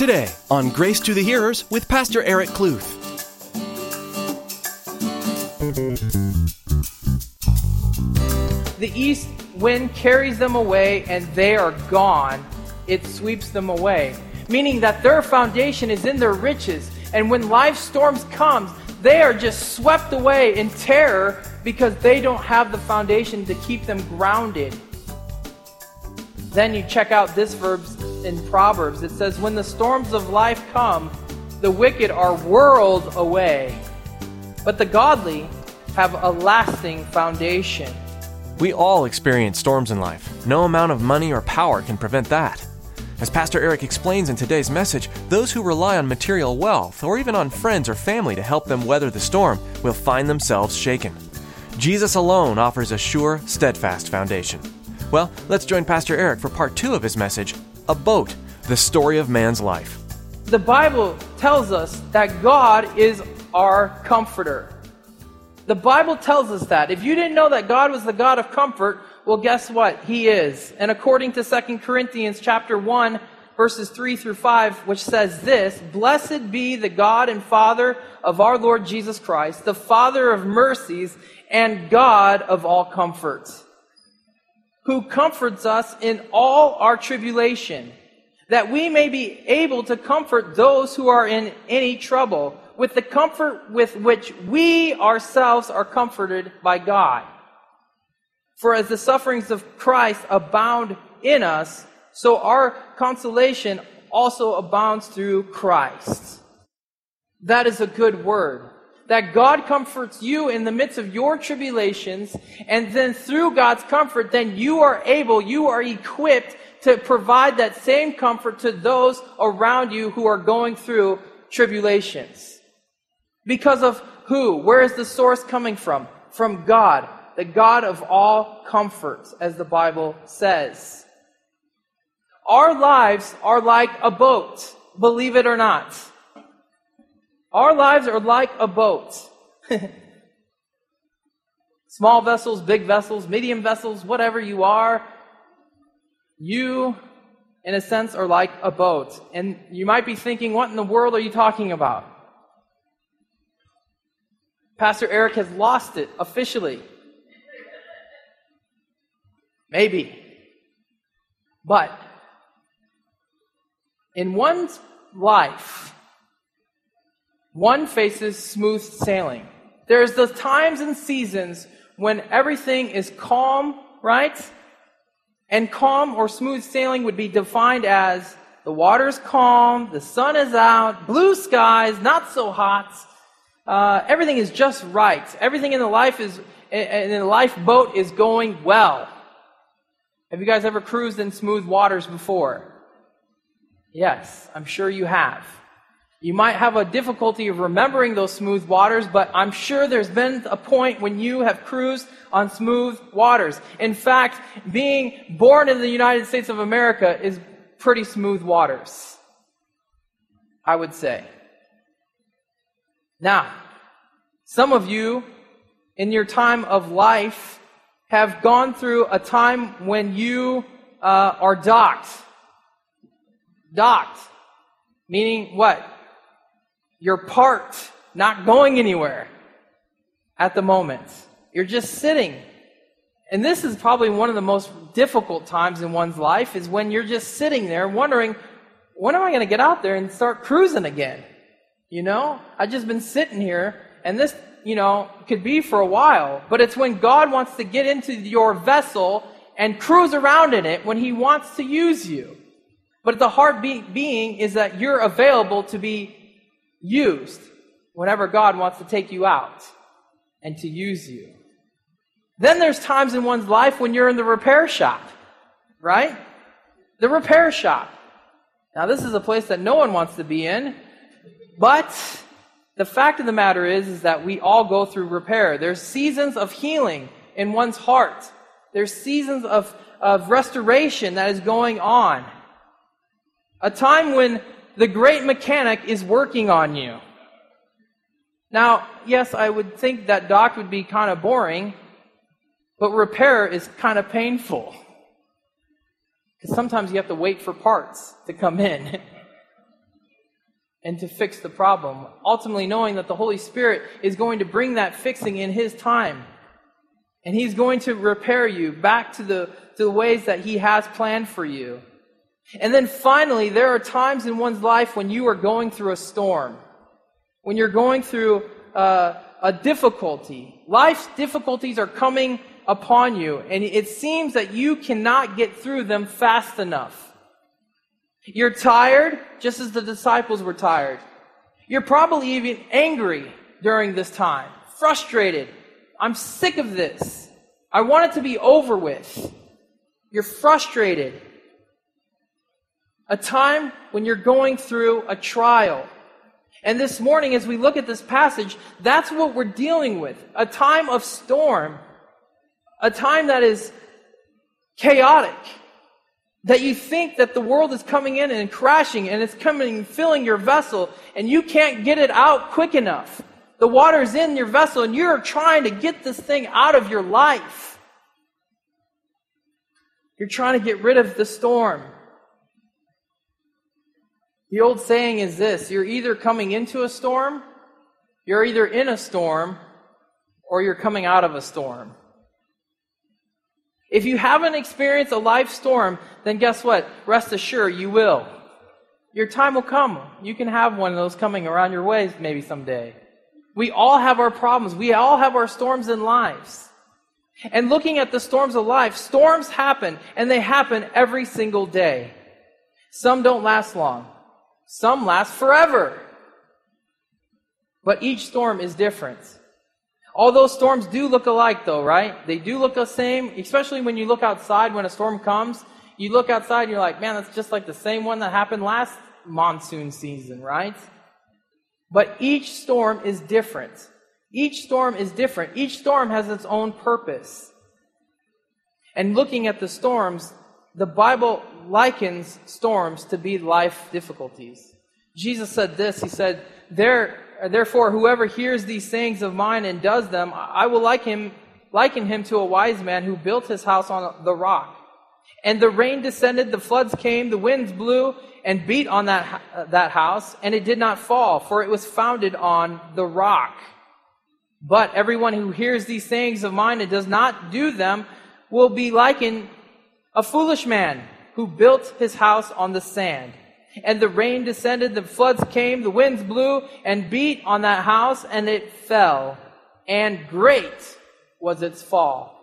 Today on Grace to the Hearers with Pastor Eric Kluth. The east wind carries them away and they are gone. It sweeps them away. Meaning that their foundation is in their riches. And when life storms comes, they are just swept away in terror because they don't have the foundation to keep them grounded. Then you check out this verb in Proverbs. It says, When the storms of life come, the wicked are whirled away, but the godly have a lasting foundation. We all experience storms in life. No amount of money or power can prevent that. As Pastor Eric explains in today's message, those who rely on material wealth or even on friends or family to help them weather the storm will find themselves shaken. Jesus alone offers a sure, steadfast foundation. Well, let's join Pastor Eric for part two of his message A Boat, the story of man's life. The Bible tells us that God is our comforter. The Bible tells us that. If you didn't know that God was the God of comfort, well guess what? He is. And according to 2 Corinthians chapter 1 verses 3 through 5 which says this, "Blessed be the God and Father of our Lord Jesus Christ, the Father of mercies and God of all comfort, who comforts us in all our tribulation, that we may be able to comfort those who are in any trouble." with the comfort with which we ourselves are comforted by God. For as the sufferings of Christ abound in us, so our consolation also abounds through Christ. That is a good word. That God comforts you in the midst of your tribulations, and then through God's comfort, then you are able, you are equipped to provide that same comfort to those around you who are going through tribulations. Because of who? Where is the source coming from? From God, the God of all comfort, as the Bible says. Our lives are like a boat, believe it or not. Our lives are like a boat. Small vessels, big vessels, medium vessels, whatever you are, you, in a sense, are like a boat. And you might be thinking, what in the world are you talking about? Pastor Eric has lost it officially. Maybe. But in one's life, one faces smooth sailing. There's the times and seasons when everything is calm, right? And calm or smooth sailing would be defined as the water's calm, the sun is out, blue skies, not so hot, uh, everything is just right. Everything in the life is in the lifeboat is going well. Have you guys ever cruised in smooth waters before? Yes, I'm sure you have. You might have a difficulty of remembering those smooth waters, but I'm sure there's been a point when you have cruised on smooth waters. In fact, being born in the United States of America is pretty smooth waters. I would say. Now, some of you in your time of life have gone through a time when you uh, are docked. Docked. Meaning what? You're parked, not going anywhere at the moment. You're just sitting. And this is probably one of the most difficult times in one's life is when you're just sitting there wondering, when am I going to get out there and start cruising again? You know, I've just been sitting here, and this, you know, could be for a while, but it's when God wants to get into your vessel and cruise around in it when He wants to use you. But the heart be- being is that you're available to be used whenever God wants to take you out and to use you. Then there's times in one's life when you're in the repair shop, right? The repair shop. Now, this is a place that no one wants to be in but the fact of the matter is, is that we all go through repair. There's seasons of healing in one's heart. There's seasons of, of restoration that is going on. A time when the great mechanic is working on you. Now, yes, I would think that dock would be kind of boring, but repair is kind of painful. Because sometimes you have to wait for parts to come in. and to fix the problem. Ultimately, knowing that the Holy Spirit is going to bring that fixing in His time. And He's going to repair you back to the, to the ways that He has planned for you. And then finally, there are times in one's life when you are going through a storm, when you're going through uh, a difficulty. Life's difficulties are coming upon you, and it seems that you cannot get through them fast enough. You're tired, just as the disciples were tired. You're probably even angry during this time, frustrated. I'm sick of this. I want it to be over with. You're frustrated. A time when you're going through a trial. And this morning, as we look at this passage, that's what we're dealing with. A time of storm. A time that is chaotic that you think that the world is coming in and crashing and it's coming filling your vessel and you can't get it out quick enough. The water's in your vessel and you're trying to get this thing out of your life. You're trying to get rid of the storm. The old saying is this you're either coming into a storm, you're either in a storm, or you're coming out of a storm. If you haven't experienced a life storm, then guess what? Rest assured you will. Your time will come. You can have one of those coming around your way maybe someday. We all have our problems. We all have our storms in lives. And looking at the storms of life, storms happen, and they happen every single day. Some don't last long. Some last forever. But each storm is different. All those storms do look alike, though, right? They do look the same, especially when you look outside when a storm comes. You look outside and you're like, man, that's just like the same one that happened last monsoon season, right? But each storm is different. Each storm is different. Each storm has its own purpose. And looking at the storms, the Bible likens storms to be life difficulties. Jesus said this He said, There Therefore, whoever hears these sayings of mine and does them, I will like him, liken him to a wise man who built his house on the rock. And the rain descended, the floods came, the winds blew and beat on that, that house, and it did not fall, for it was founded on the rock. But everyone who hears these sayings of mine and does not do them will be likened a foolish man who built his house on the sand. And the rain descended, the floods came, the winds blew and beat on that house, and it fell. And great was its fall.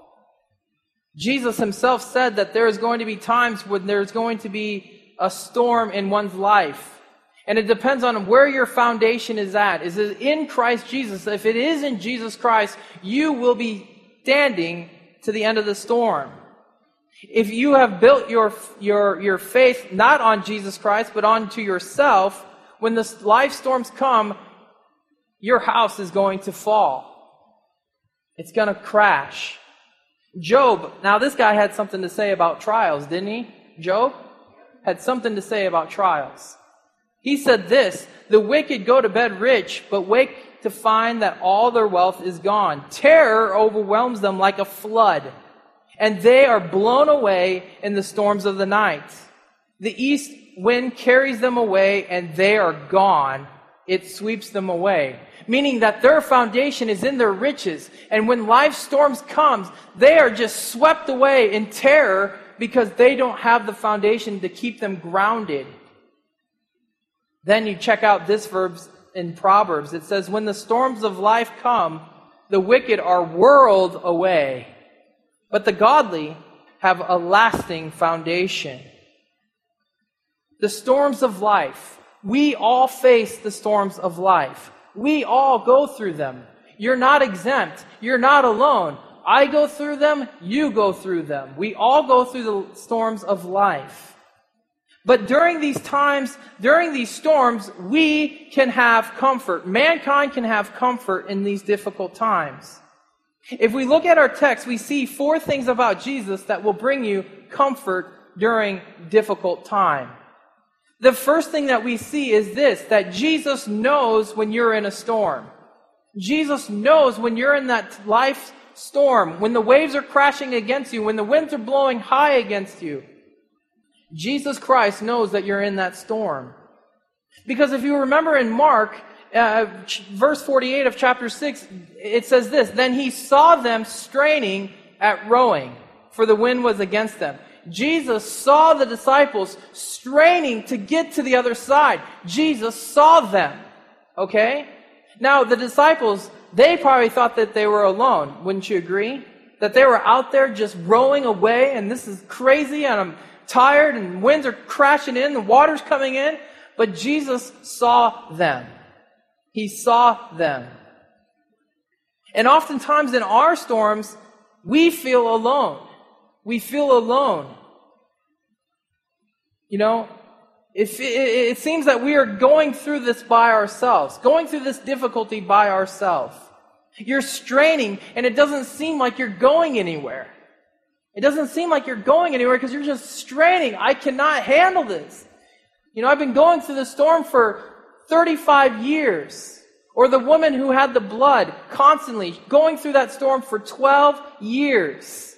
Jesus himself said that there is going to be times when there's going to be a storm in one's life. And it depends on where your foundation is at. Is it in Christ Jesus? If it is in Jesus Christ, you will be standing to the end of the storm. If you have built your, your, your faith not on Jesus Christ, but onto yourself, when the life storms come, your house is going to fall. It's going to crash. Job, now this guy had something to say about trials, didn't he? Job had something to say about trials. He said this The wicked go to bed rich, but wake to find that all their wealth is gone. Terror overwhelms them like a flood and they are blown away in the storms of the night. The east wind carries them away, and they are gone. It sweeps them away. Meaning that their foundation is in their riches. And when life storms comes, they are just swept away in terror because they don't have the foundation to keep them grounded. Then you check out this verb in Proverbs. It says, When the storms of life come, the wicked are whirled away but the godly have a lasting foundation. The storms of life. We all face the storms of life. We all go through them. You're not exempt. You're not alone. I go through them. You go through them. We all go through the storms of life. But during these times, during these storms, we can have comfort. Mankind can have comfort in these difficult times. If we look at our text, we see four things about Jesus that will bring you comfort during difficult time. The first thing that we see is this, that Jesus knows when you're in a storm. Jesus knows when you're in that life storm, when the waves are crashing against you, when the winds are blowing high against you. Jesus Christ knows that you're in that storm. Because if you remember in Mark, uh, verse 48 of chapter 6, it says this Then he saw them straining at rowing, for the wind was against them. Jesus saw the disciples straining to get to the other side. Jesus saw them. Okay? Now, the disciples, they probably thought that they were alone. Wouldn't you agree? That they were out there just rowing away, and this is crazy, and I'm tired, and winds are crashing in, the water's coming in. But Jesus saw them. He saw them. And oftentimes in our storms, we feel alone. We feel alone. You know, if it, it, seems that we are going through this by ourselves, going through this difficulty by ourselves. You're straining, and it doesn't seem like you're going anywhere. It doesn't seem like you're going anywhere because you're just straining. I cannot handle this. You know, I've been going through the storm for 35 years. Or the woman who had the blood constantly going through that storm for 12 years.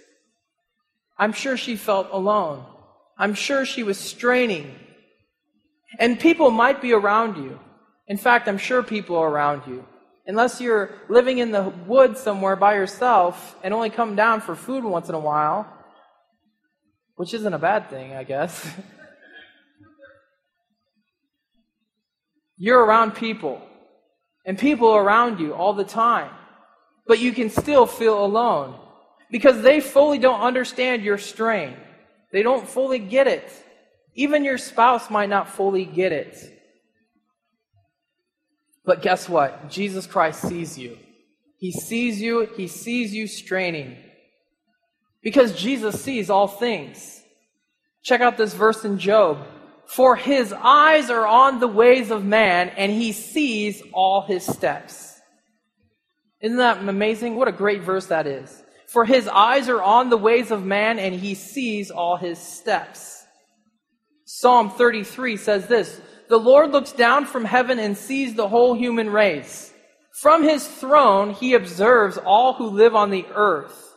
I'm sure she felt alone. I'm sure she was straining. And people might be around you. In fact, I'm sure people are around you. Unless you're living in the woods somewhere by yourself and only come down for food once in a while, which isn't a bad thing, I guess. you're around people and people around you all the time. But you can still feel alone because they fully don't understand your strain. They don't fully get it. Even your spouse might not fully get it. But guess what? Jesus Christ sees you. He sees you, he sees you straining. Because Jesus sees all things. Check out this verse in Job. For his eyes are on the ways of man, and he sees all his steps. Isn't that amazing? What a great verse that is. For his eyes are on the ways of man, and he sees all his steps. Psalm 33 says this The Lord looks down from heaven and sees the whole human race. From his throne, he observes all who live on the earth.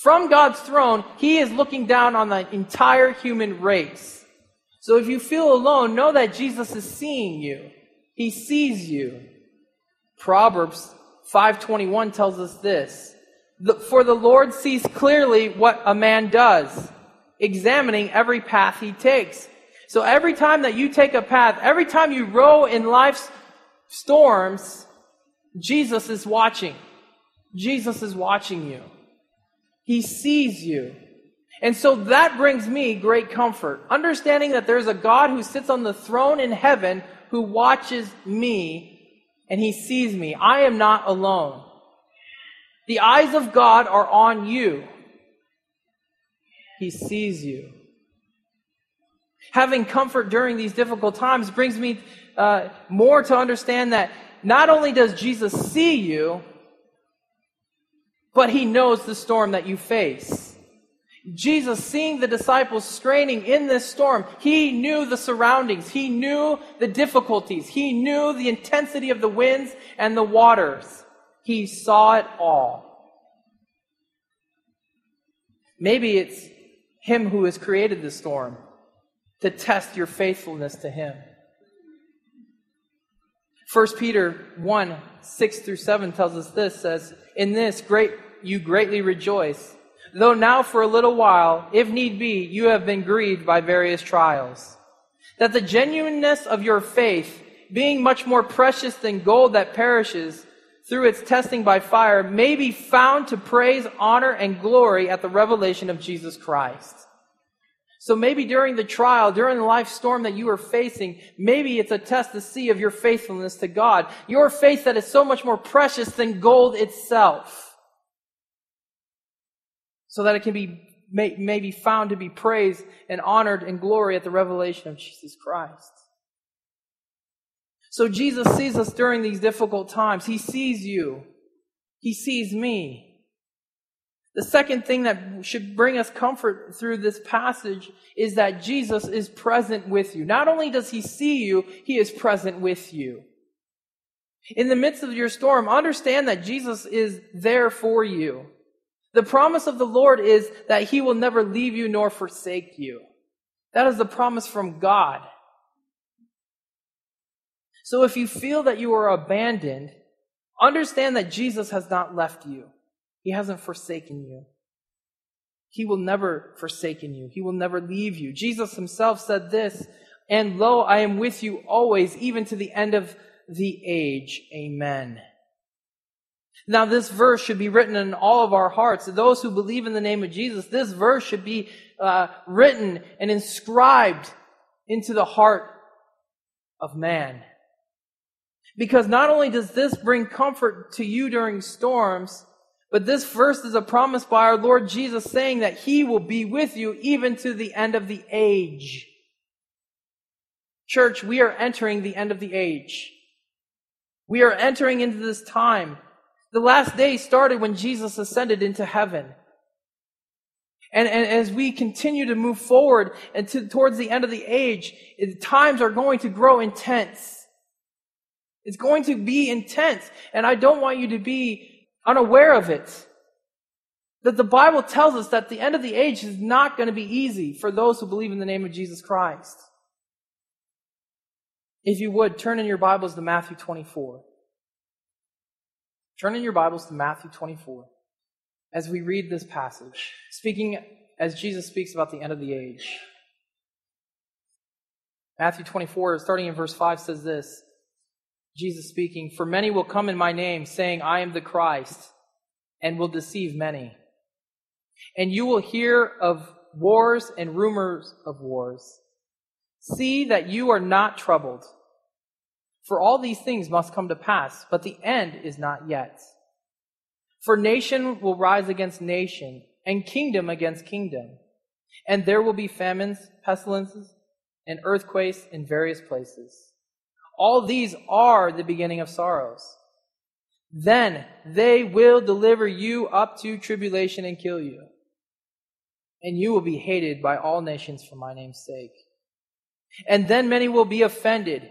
From God's throne, he is looking down on the entire human race. So if you feel alone, know that Jesus is seeing you. He sees you. Proverbs 5:21 tells us this. For the Lord sees clearly what a man does, examining every path he takes. So every time that you take a path, every time you row in life's storms, Jesus is watching. Jesus is watching you. He sees you. And so that brings me great comfort. Understanding that there's a God who sits on the throne in heaven who watches me and he sees me. I am not alone. The eyes of God are on you. He sees you. Having comfort during these difficult times brings me uh, more to understand that not only does Jesus see you, but he knows the storm that you face. Jesus, seeing the disciples straining in this storm, he knew the surroundings. He knew the difficulties. He knew the intensity of the winds and the waters. He saw it all. Maybe it's him who has created the storm to test your faithfulness to him. 1 Peter 1 6 through 7 tells us this says, In this great you greatly rejoice though now for a little while, if need be, you have been grieved by various trials. That the genuineness of your faith, being much more precious than gold that perishes through its testing by fire, may be found to praise, honor, and glory at the revelation of Jesus Christ. So maybe during the trial, during the life storm that you are facing, maybe it's a test to see of your faithfulness to God. Your faith that is so much more precious than gold itself so that it can be may, may be found to be praised and honored and glory at the revelation of Jesus Christ. So Jesus sees us during these difficult times. He sees you. He sees me. The second thing that should bring us comfort through this passage is that Jesus is present with you. Not only does he see you, he is present with you. In the midst of your storm, understand that Jesus is there for you. The promise of the Lord is that he will never leave you nor forsake you. That is the promise from God. So if you feel that you are abandoned, understand that Jesus has not left you. He hasn't forsaken you. He will never forsaken you. He will never leave you. Jesus himself said this, and lo, I am with you always, even to the end of the age. Amen. Now, this verse should be written in all of our hearts. Those who believe in the name of Jesus, this verse should be uh, written and inscribed into the heart of man. Because not only does this bring comfort to you during storms, but this verse is a promise by our Lord Jesus saying that he will be with you even to the end of the age. Church, we are entering the end of the age. We are entering into this time. The last day started when Jesus ascended into heaven. And, and as we continue to move forward and to, towards the end of the age, the times are going to grow intense. It's going to be intense. And I don't want you to be unaware of it. That the Bible tells us that the end of the age is not going to be easy for those who believe in the name of Jesus Christ. If you would, turn in your Bibles to Matthew 24. Turn in your Bibles to Matthew 24 as we read this passage, speaking as Jesus speaks about the end of the age. Matthew 24, starting in verse 5, says this Jesus speaking, For many will come in my name, saying, I am the Christ, and will deceive many. And you will hear of wars and rumors of wars. See that you are not troubled. For all these things must come to pass, but the end is not yet. For nation will rise against nation, and kingdom against kingdom. And there will be famines, pestilences, and earthquakes in various places. All these are the beginning of sorrows. Then they will deliver you up to tribulation and kill you. And you will be hated by all nations for my name's sake. And then many will be offended,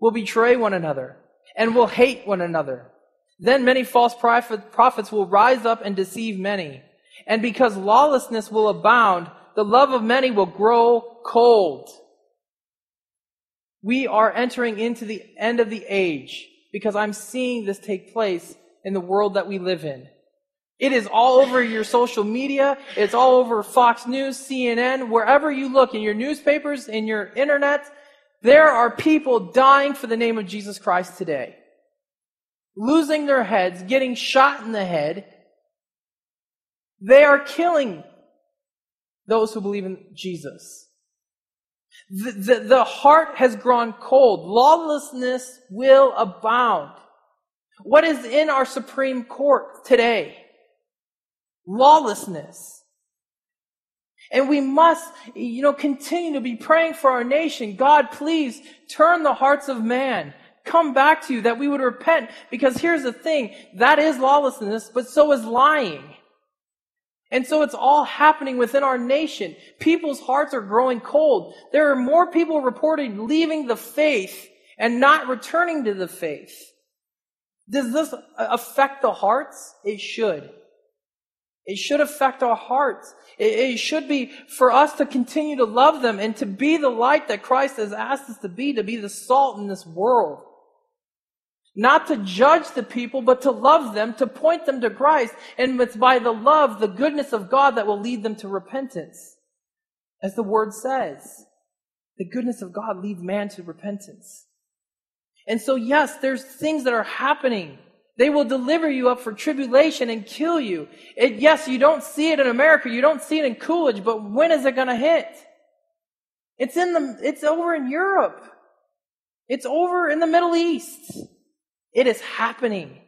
will betray one another, and will hate one another. Then many false prophets will rise up and deceive many. And because lawlessness will abound, the love of many will grow cold. We are entering into the end of the age because I'm seeing this take place in the world that we live in. It is all over your social media. It's all over Fox News, CNN, wherever you look in your newspapers, in your internet. There are people dying for the name of Jesus Christ today. Losing their heads, getting shot in the head. They are killing those who believe in Jesus. The, the, the heart has grown cold. Lawlessness will abound. What is in our Supreme Court today? Lawlessness. And we must, you know, continue to be praying for our nation. God, please turn the hearts of man. Come back to you that we would repent. Because here's the thing. That is lawlessness, but so is lying. And so it's all happening within our nation. People's hearts are growing cold. There are more people reported leaving the faith and not returning to the faith. Does this affect the hearts? It should. It should affect our hearts. It, should be for us to continue to love them and to be the light that Christ has asked us to be, to be the salt in this world. Not to judge the people, but to love them, to point them to Christ. And it's by the love, the goodness of God that will lead them to repentance. As the word says, the goodness of God leads man to repentance. And so, yes, there's things that are happening. They will deliver you up for tribulation and kill you. It, yes, you don't see it in America. You don't see it in Coolidge, but when is it going to hit? It's in the, it's over in Europe. It's over in the Middle East. It is happening.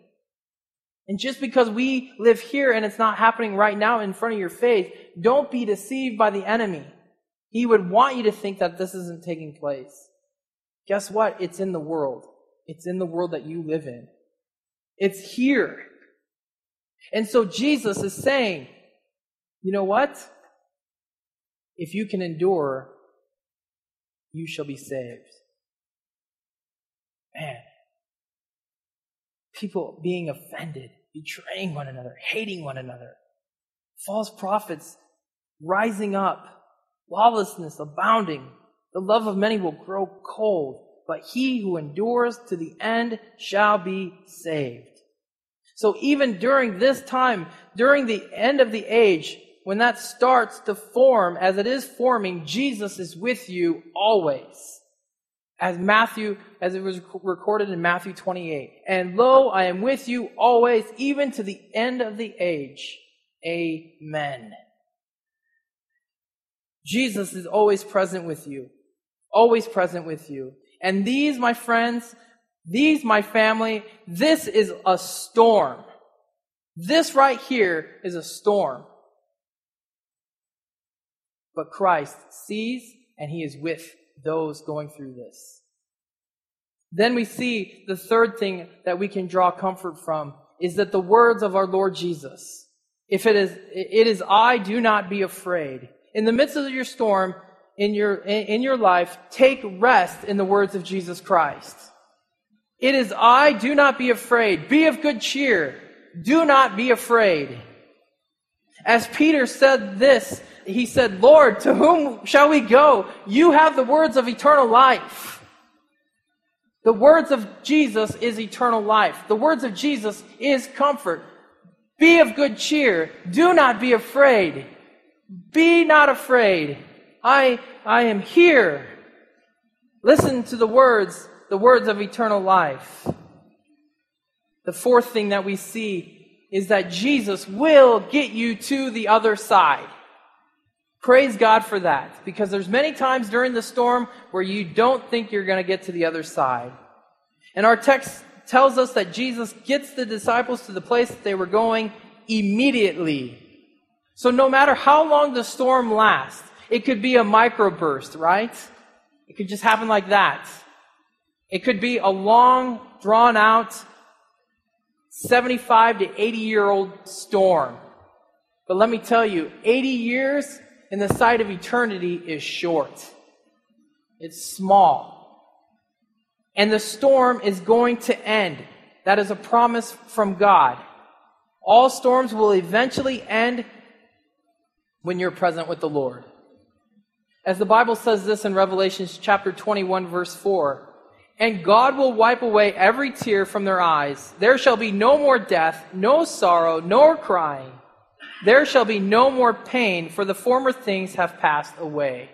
And just because we live here and it's not happening right now in front of your face, don't be deceived by the enemy. He would want you to think that this isn't taking place. Guess what? It's in the world. It's in the world that you live in. It's here. And so Jesus is saying, you know what? If you can endure, you shall be saved. Man, people being offended, betraying one another, hating one another, false prophets rising up, lawlessness abounding. The love of many will grow cold. But he who endures to the end shall be saved. So even during this time, during the end of the age, when that starts to form as it is forming, Jesus is with you always. As Matthew, as it was recorded in Matthew 28. And lo, I am with you always, even to the end of the age. Amen. Jesus is always present with you. Always present with you. And these, my friends, these, my family, this is a storm. This right here is a storm. But Christ sees and he is with those going through this. Then we see the third thing that we can draw comfort from is that the words of our Lord Jesus, if it is, it is I, do not be afraid. In the midst of your storm, in your, in your life, take rest in the words of Jesus Christ. It is I, do not be afraid. Be of good cheer. Do not be afraid. As Peter said this, he said, Lord, to whom shall we go? You have the words of eternal life. The words of Jesus is eternal life. The words of Jesus is comfort. Be of good cheer. Do not be afraid. Be not afraid. I, I am here. Listen to the words, the words of eternal life. The fourth thing that we see is that Jesus will get you to the other side. Praise God for that, because there's many times during the storm where you don't think you're going to get to the other side. And our text tells us that Jesus gets the disciples to the place that they were going immediately. So no matter how long the storm lasts, it could be a microburst, right? It could just happen like that. It could be a long, drawn out, 75 to 80 year old storm. But let me tell you, 80 years in the sight of eternity is short. It's small. And the storm is going to end. That is a promise from God. All storms will eventually end when you're present with the Lord. As the Bible says this in Revelation chapter 21 verse 4, and God will wipe away every tear from their eyes. There shall be no more death, no sorrow, nor crying. There shall be no more pain, for the former things have passed away.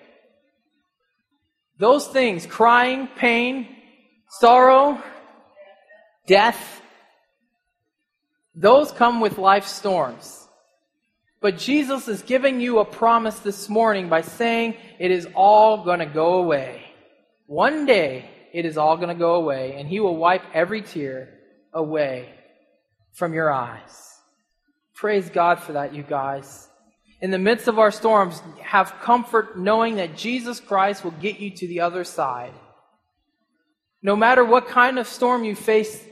Those things, crying, pain, sorrow, death, those come with life storms. But Jesus is giving you a promise this morning by saying it is all going to go away. One day, it is all going to go away, and He will wipe every tear away from your eyes. Praise God for that, you guys. In the midst of our storms, have comfort knowing that Jesus Christ will get you to the other side. No matter what kind of storm you face,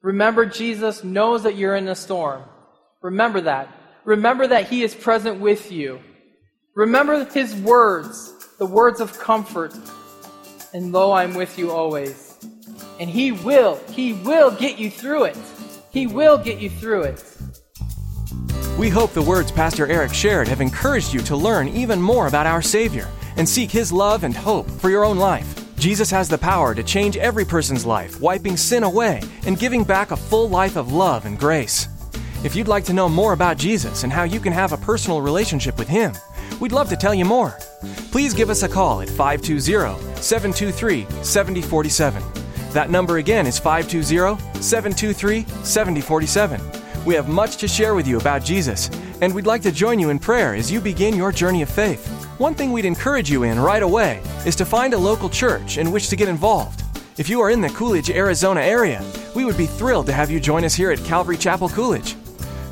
remember Jesus knows that you're in a storm. Remember that. Remember that He is present with you. Remember His words, the words of comfort. And lo, I'm with you always. And He will, He will get you through it. He will get you through it. We hope the words Pastor Eric shared have encouraged you to learn even more about our Savior and seek His love and hope for your own life. Jesus has the power to change every person's life, wiping sin away and giving back a full life of love and grace. If you'd like to know more about Jesus and how you can have a personal relationship with Him, we'd love to tell you more. Please give us a call at 520 723 7047. That number again is 520 723 7047. We have much to share with you about Jesus, and we'd like to join you in prayer as you begin your journey of faith. One thing we'd encourage you in right away is to find a local church in which to get involved. If you are in the Coolidge, Arizona area, we would be thrilled to have you join us here at Calvary Chapel Coolidge.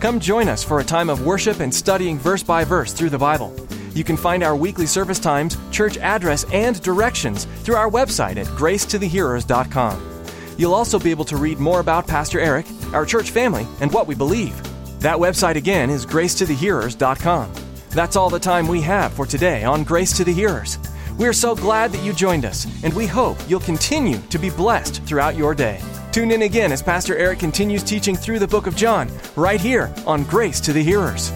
Come join us for a time of worship and studying verse by verse through the Bible. You can find our weekly service times, church address, and directions through our website at gracetothehearers.com. You'll also be able to read more about Pastor Eric, our church family, and what we believe. That website again is gracetothehearers.com. That's all the time we have for today on Grace to the Hearers. We're so glad that you joined us, and we hope you'll continue to be blessed throughout your day. Tune in again as Pastor Eric continues teaching through the book of John, right here on Grace to the Hearers.